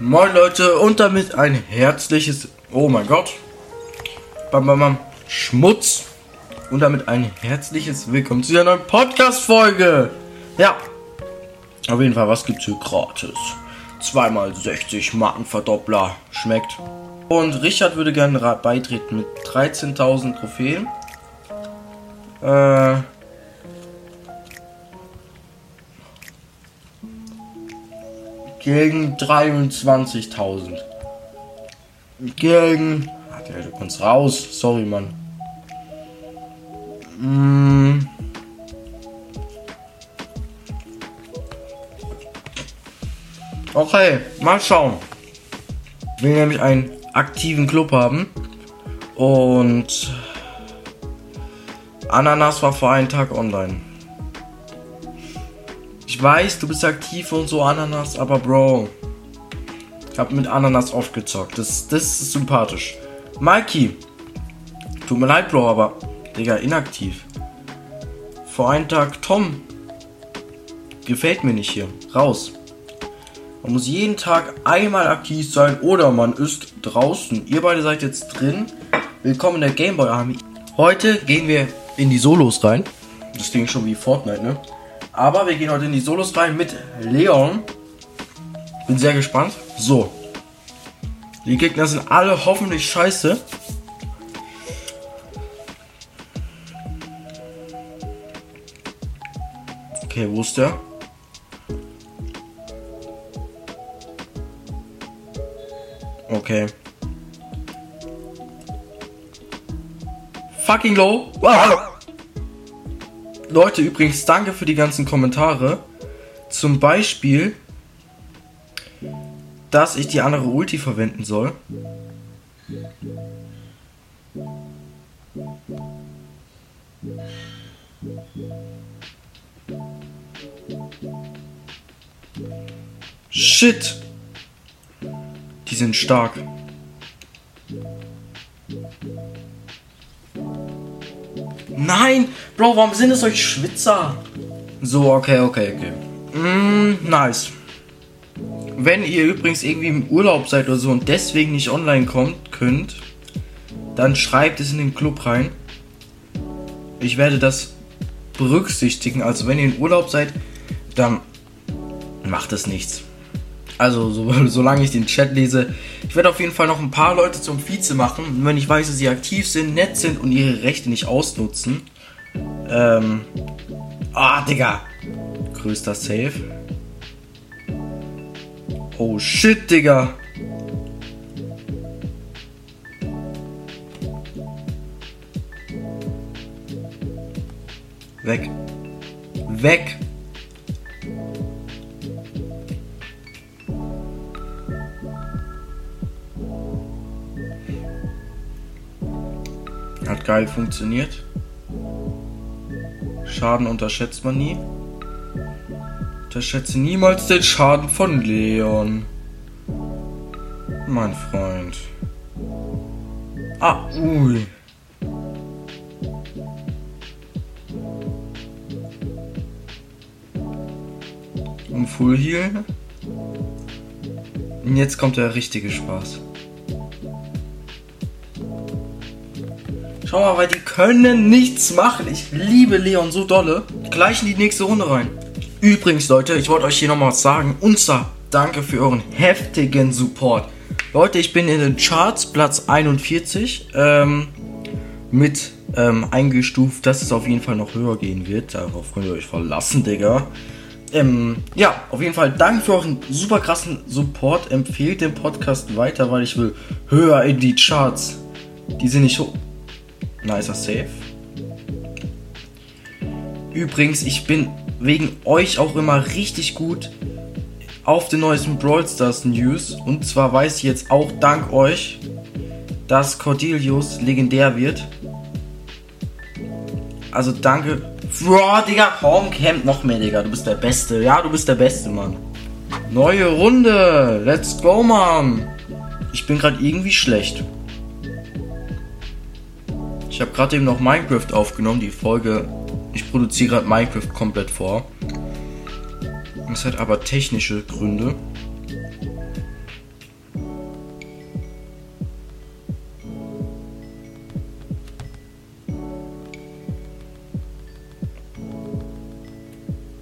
Moin Leute und damit ein herzliches, oh mein Gott, bam, bam, bam, Schmutz und damit ein herzliches Willkommen zu dieser neuen Podcast-Folge. Ja, auf jeden Fall, was gibt's hier gratis? Zweimal 60 Markenverdoppler, schmeckt. Und Richard würde gerne beitreten mit 13.000 Trophäen. Äh, gegen 23.000. Gegen. Ach, du kommst raus. Sorry, Mann. Mm. Okay, mal schauen. Wir nämlich einen aktiven Club haben. Und Ananas war vor einem Tag online. Ich weiß, du bist aktiv und so Ananas, aber Bro. Ich hab mit Ananas oft gezockt. Das, das ist sympathisch. Mikey. Tut mir leid, Bro, aber. Digga, inaktiv. Vor einem Tag Tom. Gefällt mir nicht hier. Raus. Man muss jeden Tag einmal aktiv sein oder man ist draußen. Ihr beide seid jetzt drin. Willkommen in der Gameboy Army. Heute gehen wir in die Solos rein. Das Ding schon wie Fortnite, ne? Aber wir gehen heute in die Solos rein mit Leon. Bin sehr gespannt. So. Die Gegner sind alle hoffentlich scheiße. Okay, wo ist der? Okay. Fucking low. Wow. Leute, übrigens, danke für die ganzen Kommentare. Zum Beispiel, dass ich die andere Ulti verwenden soll. Shit! Die sind stark. Nein! Bro, warum sind es euch Schwitzer? So, okay, okay, okay. Mm, nice. Wenn ihr übrigens irgendwie im Urlaub seid oder so und deswegen nicht online kommt, könnt, dann schreibt es in den Club rein. Ich werde das berücksichtigen. Also wenn ihr in Urlaub seid, dann macht es nichts. Also so, solange ich den Chat lese, ich werde auf jeden Fall noch ein paar Leute zum Vize machen. Und wenn ich weiß, dass sie aktiv sind, nett sind und ihre Rechte nicht ausnutzen. Ähm. Ah, Digga. Größter Safe. Oh shit, Digga. Weg. Weg. Hat geil funktioniert. Schaden unterschätzt man nie. Unterschätze niemals den Schaden von Leon. Mein Freund. Ah, ui. Und Full Heal. Und jetzt kommt der richtige Spaß. Schau mal, weil die können nichts machen. Ich liebe Leon so dolle. Gleich in die nächste Runde rein. Übrigens, Leute, ich wollte euch hier nochmal was sagen. Zwar, danke für euren heftigen Support. Leute, ich bin in den Charts, Platz 41. Ähm, mit ähm, eingestuft, dass es auf jeden Fall noch höher gehen wird. Darauf könnt ihr euch verlassen, Digga. Ähm, ja, auf jeden Fall danke für euren super krassen Support. Empfehlt den Podcast weiter, weil ich will höher in die Charts. Die sind nicht so Nicer Save. Übrigens, ich bin wegen euch auch immer richtig gut auf den neuesten Brawl Stars News. Und zwar weiß ich jetzt auch dank euch, dass Cordelius legendär wird. Also danke. Bro, Digga, komm, Camp noch mehr, Digga. Du bist der Beste. Ja, du bist der Beste, Mann. Neue Runde. Let's go, Mann. Ich bin gerade irgendwie schlecht. Ich habe gerade eben noch Minecraft aufgenommen, die Folge. Ich produziere gerade Minecraft komplett vor. Das hat aber technische Gründe.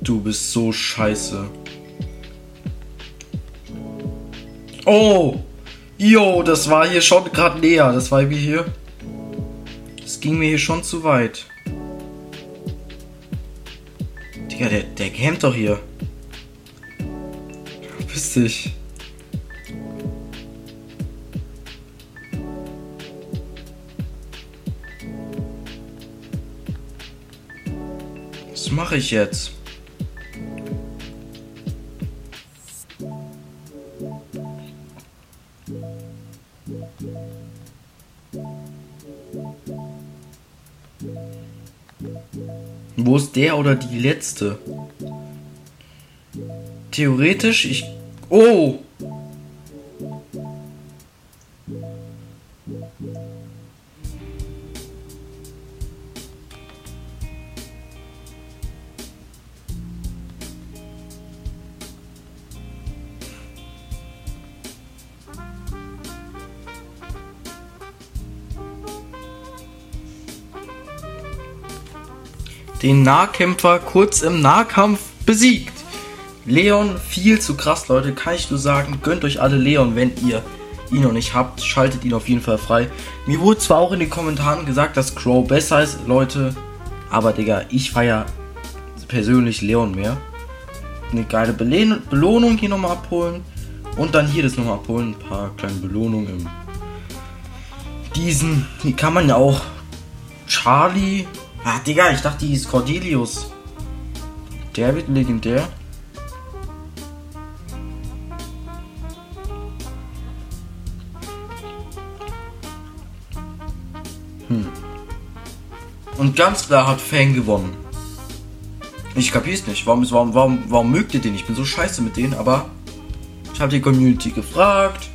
Du bist so scheiße. Oh! Jo, das war hier schon gerade näher. Das war wie hier. Das ging mir hier schon zu weit. Digga, der, der campt doch hier. Verpiss dich. Was mache ich jetzt? Wo ist der oder die letzte? Theoretisch, ich. Oh! Den Nahkämpfer kurz im Nahkampf besiegt. Leon, viel zu krass, Leute, kann ich nur sagen. Gönnt euch alle Leon, wenn ihr ihn noch nicht habt. Schaltet ihn auf jeden Fall frei. Mir wurde zwar auch in den Kommentaren gesagt, dass Crow besser ist, Leute. Aber, Digga, ich feiere persönlich Leon mehr. Eine geile Bele Belohnung hier nochmal abholen. Und dann hier das nochmal abholen. Ein paar kleine Belohnungen im diesen. Die kann man ja auch Charlie Ah, Digga, ich dachte, die ist Cordelius. Der wird legendär. Hm. Und ganz klar hat Fang gewonnen. Ich kapier's nicht. Warum, warum, warum, warum mögt ihr den? Ich bin so scheiße mit denen, aber ich habe die Community gefragt.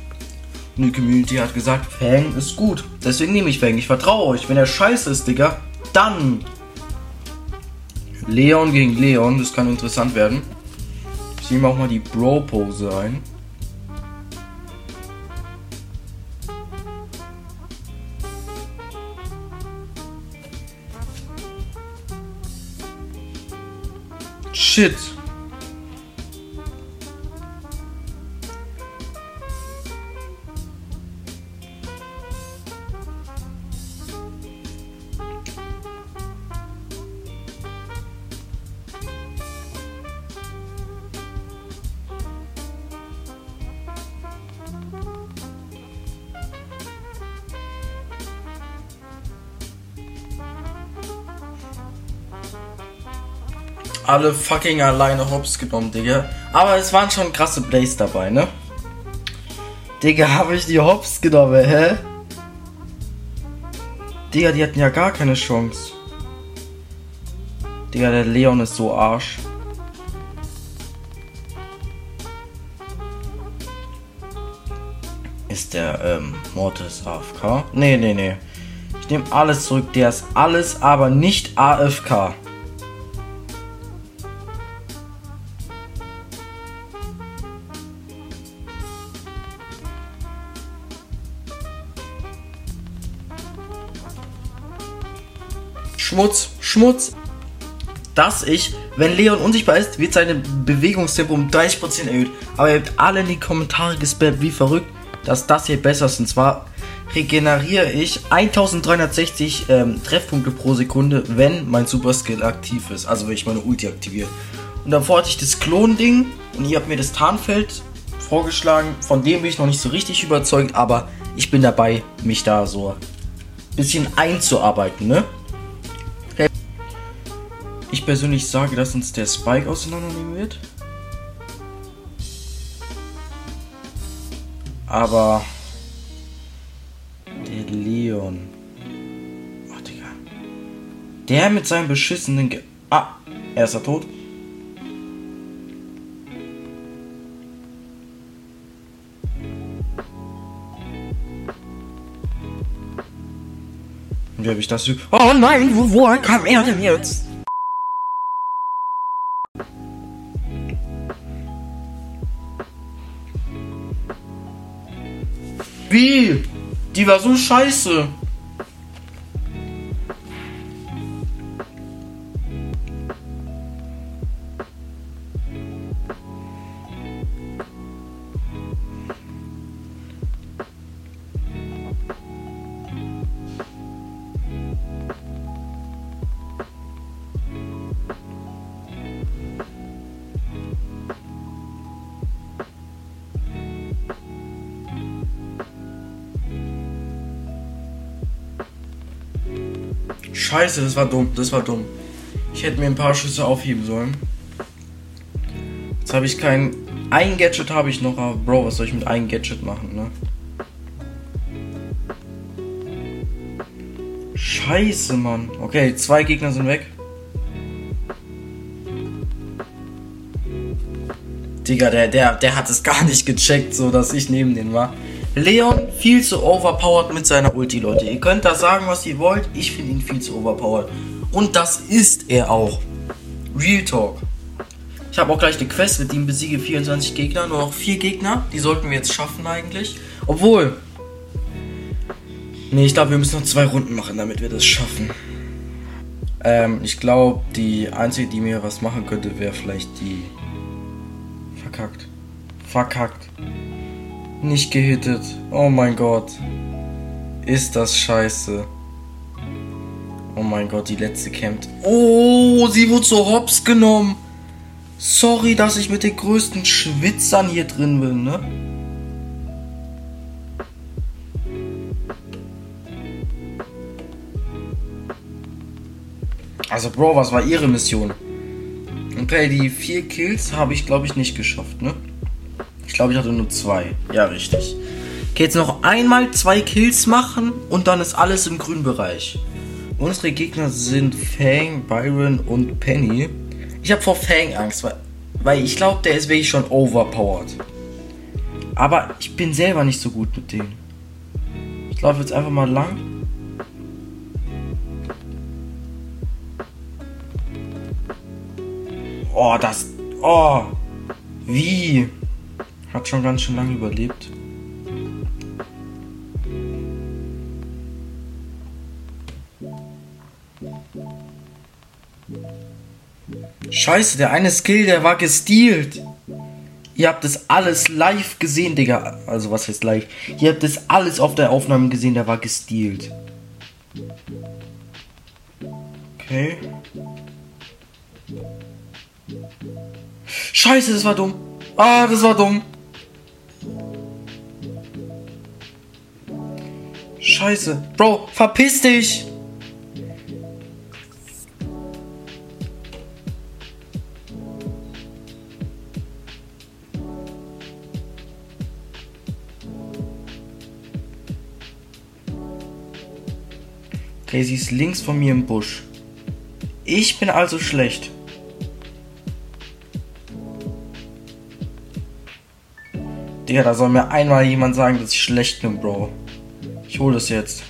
Und die Community hat gesagt, Fang ist gut. Deswegen nehme ich Fang. Ich vertraue euch. Wenn er scheiße ist, Digga, dann Leon gegen Leon, das kann interessant werden. Ich nehme auch mal die Bro-Pose ein. Shit. Alle fucking alleine hops genommen, Digga. Aber es waren schon krasse Plays dabei, ne? Digga, habe ich die hops genommen, hä? Digga, die hatten ja gar keine Chance. Digga, der Leon ist so Arsch. Ist der, ähm, Mortis AFK? Nee, nee, nee. Ich nehme alles zurück. Der ist alles, aber nicht AFK. Schmutz, Schmutz. Dass ich, wenn Leon unsichtbar ist, wird seine Bewegungstempo um 30% erhöht. Aber ihr habt alle in die Kommentare gespammt, wie verrückt, dass das hier besser ist. Und zwar regeneriere ich 1360 ähm, Treffpunkte pro Sekunde, wenn mein Super Skill aktiv ist. Also wenn ich meine Ulti aktiviere. Und davor hatte ich das Klon-Ding und ihr habt mir das Tarnfeld vorgeschlagen. Von dem bin ich noch nicht so richtig überzeugt, aber ich bin dabei, mich da so ein bisschen einzuarbeiten, ne? Ich persönlich sage, dass uns der Spike auseinandernehmen wird. Aber der Leon. Oh, Digga. Der mit seinem beschissenen Ge Ah, er ist er tot. Wie habe ich das? Oh nein, wo, wo kam er denn jetzt? Wie? Die war so scheiße. Scheiße, das war dumm, das war dumm. Ich hätte mir ein paar Schüsse aufheben sollen. Jetzt habe ich kein. Ein Gadget habe ich noch, aber Bro, was soll ich mit einem Gadget machen, ne? Scheiße, Mann. Okay, zwei Gegner sind weg. Digga, der, der, der hat es gar nicht gecheckt, so dass ich neben den war. Leon viel zu overpowered mit seiner Ulti, Leute. Ihr könnt da sagen, was ihr wollt. Ich finde ihn viel zu overpowered. Und das ist er auch. Real Talk. Ich habe auch gleich eine Quest mit ihm besiege 24 Gegner. Nur noch vier Gegner. Die sollten wir jetzt schaffen eigentlich. Obwohl. Nee, ich glaube, wir müssen noch zwei Runden machen, damit wir das schaffen. Ähm, ich glaube, die einzige, die mir was machen könnte, wäre vielleicht die. Verkackt. Verkackt. Nicht gehittet. Oh mein Gott. Ist das scheiße. Oh mein Gott, die letzte campt. Oh, sie wurde so hops genommen. Sorry, dass ich mit den größten Schwitzern hier drin bin, ne? Also, Bro, was war ihre Mission? Okay, die vier Kills habe ich, glaube ich, nicht geschafft, ne? Ich glaube, ich hatte nur zwei. Ja, richtig. Okay, jetzt noch einmal zwei Kills machen und dann ist alles im grünen Bereich. Unsere Gegner sind Fang, Byron und Penny. Ich habe vor Fang Angst, weil, weil ich glaube, der ist wirklich schon overpowered. Aber ich bin selber nicht so gut mit dem. Ich laufe jetzt einfach mal lang. Oh, das. Oh. Wie? Hat schon ganz schön lange überlebt. Scheiße, der eine Skill, der war gestealt. Ihr habt das alles live gesehen, Digga. Also was heißt live? Ihr habt das alles auf der Aufnahme gesehen, der war gestealt. Okay. Scheiße, das war dumm. Ah, das war dumm. Scheiße. Bro, verpiss dich. Okay, sie ist links von mir im Busch. Ich bin also schlecht. Digga, da soll mir einmal jemand sagen, dass ich schlecht bin, Bro. Ich hole das jetzt.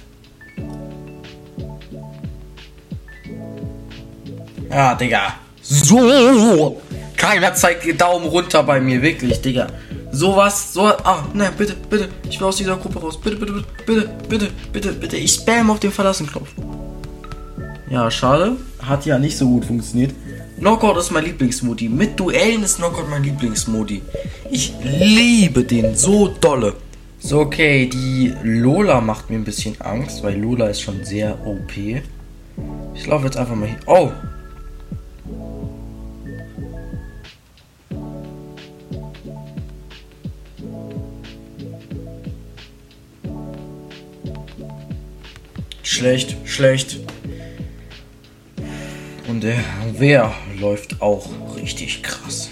Ja, Digga. So. Keiner zeigt Daumen runter bei mir, wirklich, Digga. Sowas, so. Ah, ne, bitte, bitte. Ich will aus dieser Gruppe raus. Bitte, bitte, bitte, bitte, bitte, bitte, bitte. Ich spam auf den Verlassen-Knopf. Ja, schade. Hat ja nicht so gut funktioniert. Knockout ist mein Lieblingsmodi. Mit Duellen ist Knockout mein Lieblingsmodi. Ich liebe den so dolle. So, okay, die Lola macht mir ein bisschen Angst, weil Lola ist schon sehr OP. Ich laufe jetzt einfach mal hier. Oh! Schlecht, schlecht. Und der Wehr läuft auch richtig krass.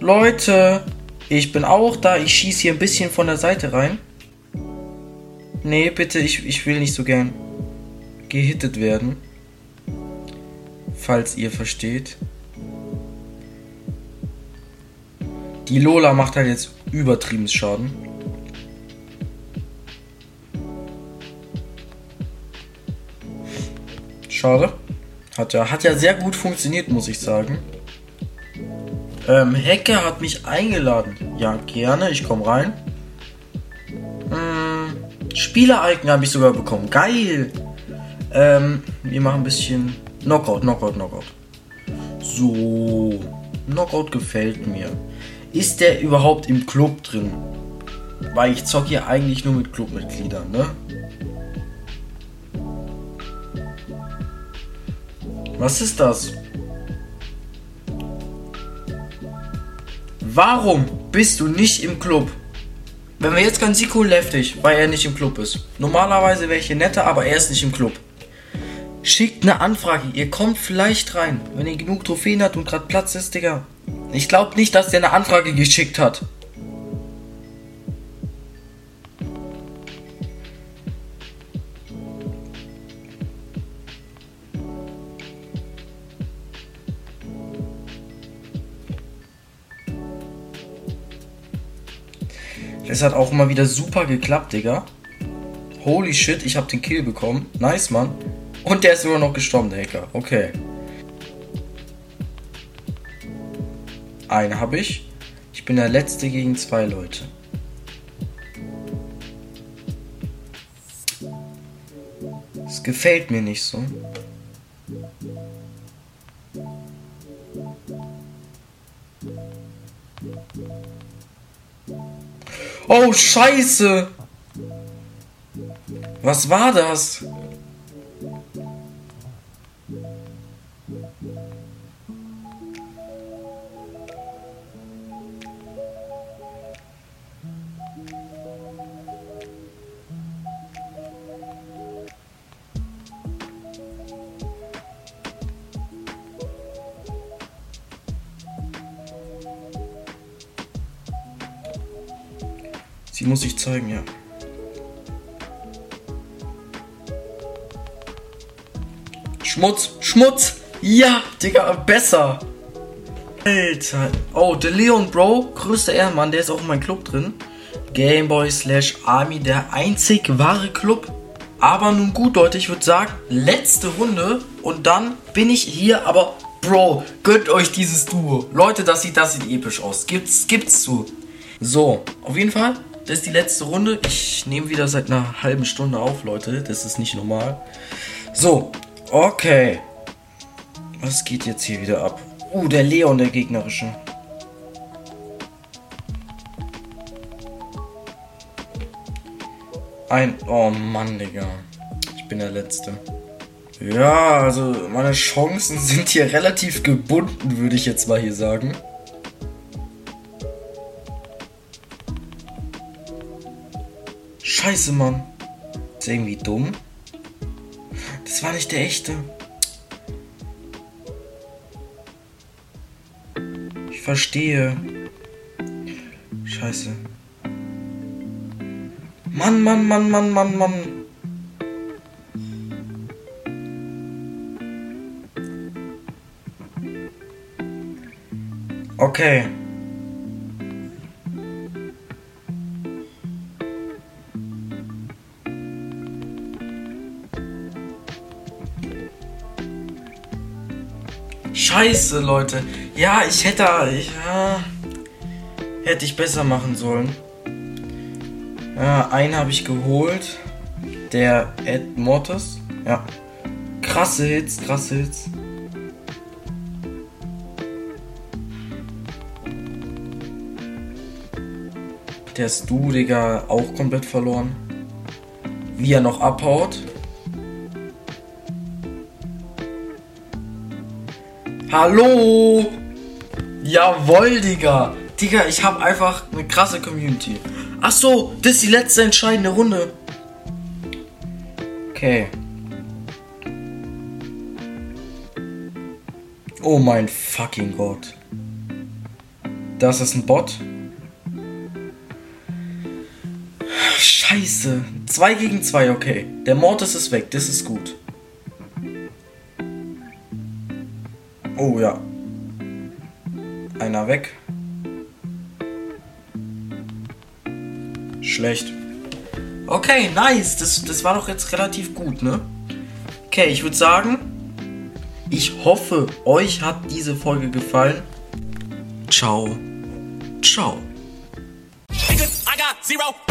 Leute, ich bin auch da. Ich schieße hier ein bisschen von der Seite rein. Nee, bitte, ich, ich will nicht so gern gehittet werden. Falls ihr versteht. Die Lola macht halt jetzt übertrieben Schaden. Schade. Hat ja, hat ja sehr gut funktioniert, muss ich sagen. Ähm, Hacker hat mich eingeladen. Ja, gerne, ich komme rein. Hm, Spieler-Icon habe ich sogar bekommen. Geil. Ähm, wir machen ein bisschen Knockout, Knockout, Knockout. So. Knockout gefällt mir. Ist der überhaupt im Club drin? Weil ich zocke hier eigentlich nur mit Clubmitgliedern, ne? Was ist das? Warum bist du nicht im Club? Wenn wir jetzt Sieg holen, heftig, weil er nicht im Club ist. Normalerweise wäre ich hier netter, aber er ist nicht im Club. Schickt eine Anfrage, ihr kommt vielleicht rein, wenn ihr genug Trophäen habt und gerade Platz ist, Digga. Ich glaube nicht, dass der eine Anfrage geschickt hat. Hat auch immer wieder super geklappt, Digga. Holy shit, ich hab den Kill bekommen. Nice, Mann. Und der ist sogar noch gestorben, der Hacker. Okay. Einen habe ich. Ich bin der Letzte gegen zwei Leute. Es gefällt mir nicht so. Oh, scheiße! Was war das? Sie muss sich zeigen, ja. Schmutz, Schmutz! Ja, Digga, besser! Alter. Oh, der Leon, Bro, größter Ehrenmann, der ist auch in meinem Club drin. Gameboy slash Army, der einzig wahre Club. Aber nun gut, Leute, ich würde sagen, letzte Runde und dann bin ich hier, aber Bro, gönnt euch dieses Duo. Leute, das sieht, das sieht episch aus. Gibt's, gibt's zu. So, auf jeden Fall, das ist die letzte Runde. Ich nehme wieder seit einer halben Stunde auf, Leute. Das ist nicht normal. So, okay. Was geht jetzt hier wieder ab? Uh, der Leon, der gegnerische. Ein. Oh Mann, Digga. Ich bin der Letzte. Ja, also meine Chancen sind hier relativ gebunden, würde ich jetzt mal hier sagen. Scheiße, Mann. Ist irgendwie dumm. Das war nicht der echte. Ich verstehe. Scheiße. Mann, Mann, Mann, Mann, Mann, Mann. Okay. Scheiße, Leute. Ja, ich hätte. Ja, hätte ich besser machen sollen. Ja, einen habe ich geholt. Der Ed Mortis. Ja. Krasse Hits, krasse Hits. Der Stu, Digga, auch komplett verloren. Wie er noch abhaut. Hallo! Jawoll, Digga! Digga, ich habe einfach eine krasse Community. Ach so, das ist die letzte entscheidende Runde. Okay. Oh mein fucking Gott. Das ist ein Bot. Scheiße. 2 gegen 2, okay. Der Mortis ist weg, das ist gut. Oh ja. Einer weg. Schlecht. Okay, nice. Das, das war doch jetzt relativ gut, ne? Okay, ich würde sagen, ich hoffe, euch hat diese Folge gefallen. Ciao. Ciao. I got zero.